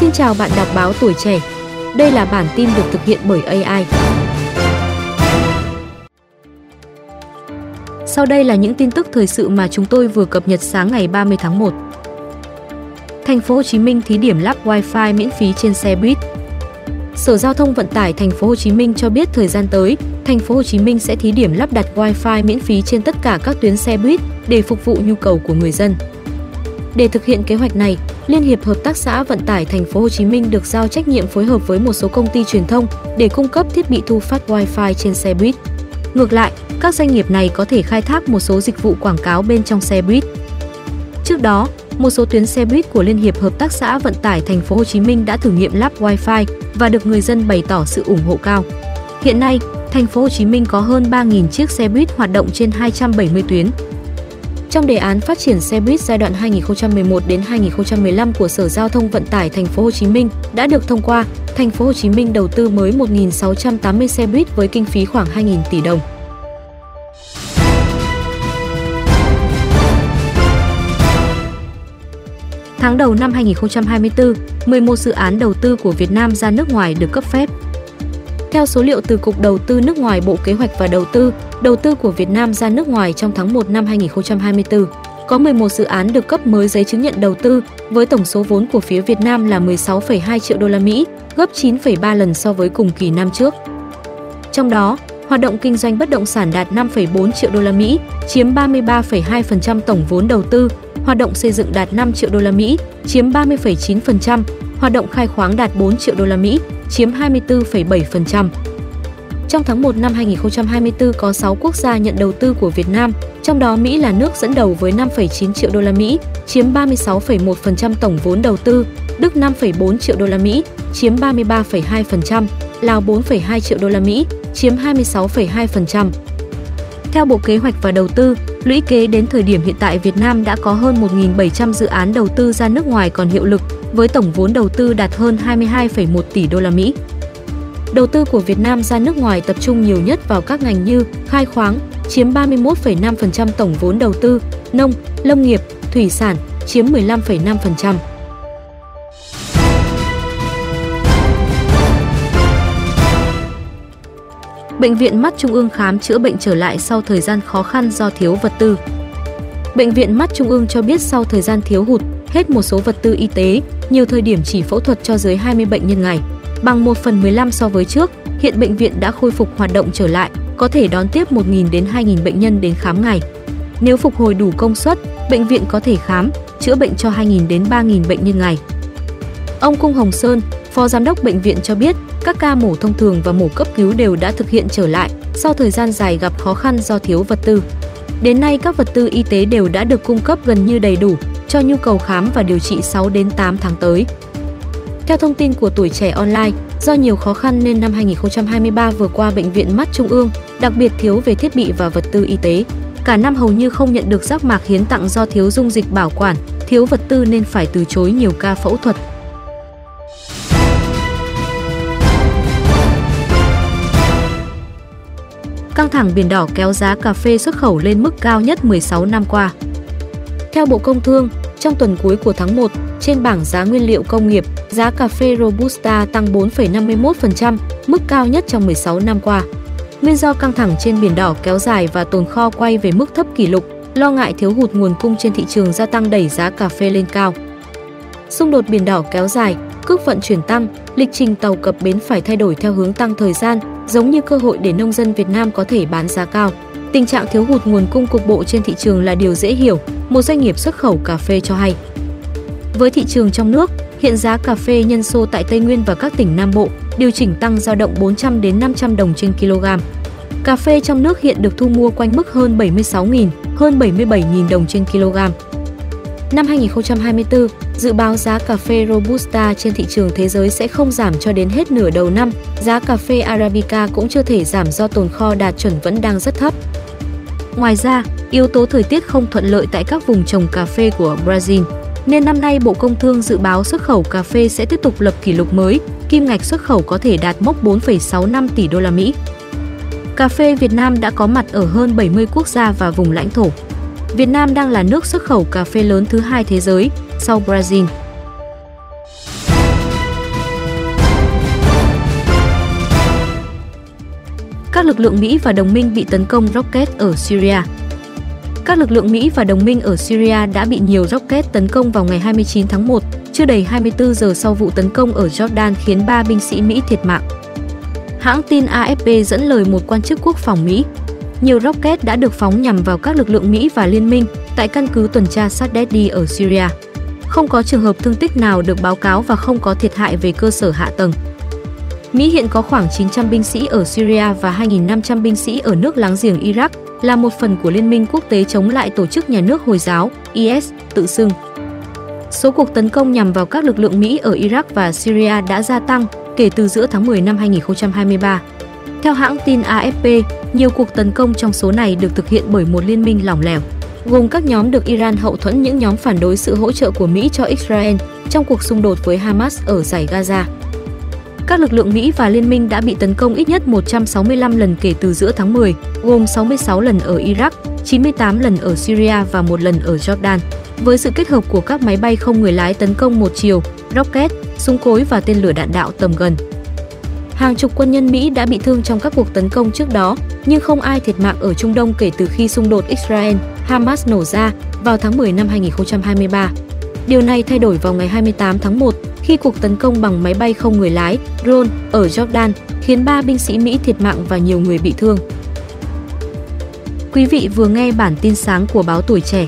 Xin chào bạn đọc báo tuổi trẻ. Đây là bản tin được thực hiện bởi AI. Sau đây là những tin tức thời sự mà chúng tôi vừa cập nhật sáng ngày 30 tháng 1. Thành phố Hồ Chí Minh thí điểm lắp Wi-Fi miễn phí trên xe buýt. Sở Giao thông Vận tải Thành phố Hồ Chí Minh cho biết thời gian tới, Thành phố Hồ Chí Minh sẽ thí điểm lắp đặt Wi-Fi miễn phí trên tất cả các tuyến xe buýt để phục vụ nhu cầu của người dân. Để thực hiện kế hoạch này, Liên hiệp Hợp tác xã Vận tải Thành phố Hồ Chí Minh được giao trách nhiệm phối hợp với một số công ty truyền thông để cung cấp thiết bị thu phát Wi-Fi trên xe buýt. Ngược lại, các doanh nghiệp này có thể khai thác một số dịch vụ quảng cáo bên trong xe buýt. Trước đó, một số tuyến xe buýt của Liên hiệp Hợp tác xã Vận tải Thành phố Hồ Chí Minh đã thử nghiệm lắp Wi-Fi và được người dân bày tỏ sự ủng hộ cao. Hiện nay, Thành phố Hồ Chí Minh có hơn 3.000 chiếc xe buýt hoạt động trên 270 tuyến. Trong đề án phát triển xe buýt giai đoạn 2011 đến 2015 của Sở Giao thông Vận tải Thành phố Hồ Chí Minh đã được thông qua, Thành phố Hồ Chí Minh đầu tư mới 1.680 xe buýt với kinh phí khoảng 2.000 tỷ đồng. Tháng đầu năm 2024, 11 dự án đầu tư của Việt Nam ra nước ngoài được cấp phép. Theo số liệu từ Cục Đầu tư nước ngoài Bộ Kế hoạch và Đầu tư, đầu tư của Việt Nam ra nước ngoài trong tháng 1 năm 2024, có 11 dự án được cấp mới giấy chứng nhận đầu tư với tổng số vốn của phía Việt Nam là 16,2 triệu đô la Mỹ, gấp 9,3 lần so với cùng kỳ năm trước. Trong đó, hoạt động kinh doanh bất động sản đạt 5,4 triệu đô la Mỹ, chiếm 33,2% tổng vốn đầu tư, hoạt động xây dựng đạt 5 triệu đô la Mỹ, chiếm 30,9%, hoạt động khai khoáng đạt 4 triệu đô la Mỹ, chiếm 24,7%. Trong tháng 1 năm 2024 có 6 quốc gia nhận đầu tư của Việt Nam, trong đó Mỹ là nước dẫn đầu với 5,9 triệu đô la Mỹ, chiếm 36,1% tổng vốn đầu tư, Đức 5,4 triệu đô la Mỹ, chiếm 33,2%, Lào 4,2 triệu đô la Mỹ, chiếm 26,2%. Theo Bộ Kế hoạch và Đầu tư, lũy kế đến thời điểm hiện tại Việt Nam đã có hơn 1.700 dự án đầu tư ra nước ngoài còn hiệu lực, với tổng vốn đầu tư đạt hơn 22,1 tỷ đô la Mỹ. Đầu tư của Việt Nam ra nước ngoài tập trung nhiều nhất vào các ngành như khai khoáng, chiếm 31,5% tổng vốn đầu tư, nông, lâm nghiệp, thủy sản, chiếm 15,5%. Bệnh viện Mắt Trung ương khám chữa bệnh trở lại sau thời gian khó khăn do thiếu vật tư. Bệnh viện Mắt Trung ương cho biết sau thời gian thiếu hụt, hết một số vật tư y tế, nhiều thời điểm chỉ phẫu thuật cho dưới 20 bệnh nhân ngày. Bằng 1 phần 15 so với trước, hiện bệnh viện đã khôi phục hoạt động trở lại, có thể đón tiếp 1.000 đến 2.000 bệnh nhân đến khám ngày. Nếu phục hồi đủ công suất, bệnh viện có thể khám, chữa bệnh cho 2.000 đến 3.000 bệnh nhân ngày. Ông Cung Hồng Sơn, Phó Giám đốc Bệnh viện cho biết, các ca mổ thông thường và mổ cấp cứu đều đã thực hiện trở lại sau thời gian dài gặp khó khăn do thiếu vật tư. Đến nay, các vật tư y tế đều đã được cung cấp gần như đầy đủ cho nhu cầu khám và điều trị 6 đến 8 tháng tới. Theo thông tin của Tuổi Trẻ Online, do nhiều khó khăn nên năm 2023 vừa qua Bệnh viện Mắt Trung ương đặc biệt thiếu về thiết bị và vật tư y tế. Cả năm hầu như không nhận được giác mạc hiến tặng do thiếu dung dịch bảo quản, thiếu vật tư nên phải từ chối nhiều ca phẫu thuật. Căng thẳng biển đỏ kéo giá cà phê xuất khẩu lên mức cao nhất 16 năm qua. Theo Bộ Công Thương, trong tuần cuối của tháng 1, trên bảng giá nguyên liệu công nghiệp, giá cà phê Robusta tăng 4,51%, mức cao nhất trong 16 năm qua. Nguyên do căng thẳng trên biển đỏ kéo dài và tồn kho quay về mức thấp kỷ lục, lo ngại thiếu hụt nguồn cung trên thị trường gia tăng đẩy giá cà phê lên cao. Xung đột biển đỏ kéo dài, cước vận chuyển tăng, lịch trình tàu cập bến phải thay đổi theo hướng tăng thời gian, giống như cơ hội để nông dân Việt Nam có thể bán giá cao. Tình trạng thiếu hụt nguồn cung cục bộ trên thị trường là điều dễ hiểu, một doanh nghiệp xuất khẩu cà phê cho hay. Với thị trường trong nước, hiện giá cà phê nhân xô tại Tây Nguyên và các tỉnh Nam Bộ điều chỉnh tăng dao động 400 đến 500 đồng trên kg. Cà phê trong nước hiện được thu mua quanh mức hơn 76.000, hơn 77.000 đồng trên kg. Năm 2024, dự báo giá cà phê Robusta trên thị trường thế giới sẽ không giảm cho đến hết nửa đầu năm. Giá cà phê Arabica cũng chưa thể giảm do tồn kho đạt chuẩn vẫn đang rất thấp. Ngoài ra, yếu tố thời tiết không thuận lợi tại các vùng trồng cà phê của Brazil, nên năm nay Bộ Công Thương dự báo xuất khẩu cà phê sẽ tiếp tục lập kỷ lục mới, kim ngạch xuất khẩu có thể đạt mốc 4,65 tỷ đô la Mỹ. Cà phê Việt Nam đã có mặt ở hơn 70 quốc gia và vùng lãnh thổ. Việt Nam đang là nước xuất khẩu cà phê lớn thứ hai thế giới, sau Brazil. Các lực lượng Mỹ và đồng minh bị tấn công rocket ở Syria các lực lượng Mỹ và đồng minh ở Syria đã bị nhiều rocket tấn công vào ngày 29 tháng 1, chưa đầy 24 giờ sau vụ tấn công ở Jordan khiến 3 binh sĩ Mỹ thiệt mạng. Hãng tin AFP dẫn lời một quan chức quốc phòng Mỹ, nhiều rocket đã được phóng nhằm vào các lực lượng Mỹ và liên minh tại căn cứ tuần tra Sadeddi ở Syria. Không có trường hợp thương tích nào được báo cáo và không có thiệt hại về cơ sở hạ tầng. Mỹ hiện có khoảng 900 binh sĩ ở Syria và 2.500 binh sĩ ở nước láng giềng Iraq, là một phần của Liên minh quốc tế chống lại tổ chức nhà nước Hồi giáo IS tự xưng. Số cuộc tấn công nhằm vào các lực lượng Mỹ ở Iraq và Syria đã gia tăng kể từ giữa tháng 10 năm 2023. Theo hãng tin AFP, nhiều cuộc tấn công trong số này được thực hiện bởi một liên minh lỏng lẻo, gồm các nhóm được Iran hậu thuẫn những nhóm phản đối sự hỗ trợ của Mỹ cho Israel trong cuộc xung đột với Hamas ở giải Gaza. Các lực lượng Mỹ và liên minh đã bị tấn công ít nhất 165 lần kể từ giữa tháng 10, gồm 66 lần ở Iraq, 98 lần ở Syria và một lần ở Jordan. Với sự kết hợp của các máy bay không người lái tấn công một chiều, rocket, súng cối và tên lửa đạn đạo tầm gần. Hàng chục quân nhân Mỹ đã bị thương trong các cuộc tấn công trước đó, nhưng không ai thiệt mạng ở Trung Đông kể từ khi xung đột Israel-Hamas nổ ra vào tháng 10 năm 2023. Điều này thay đổi vào ngày 28 tháng 1 khi cuộc tấn công bằng máy bay không người lái, drone ở Jordan khiến 3 binh sĩ Mỹ thiệt mạng và nhiều người bị thương. Quý vị vừa nghe bản tin sáng của báo Tuổi Trẻ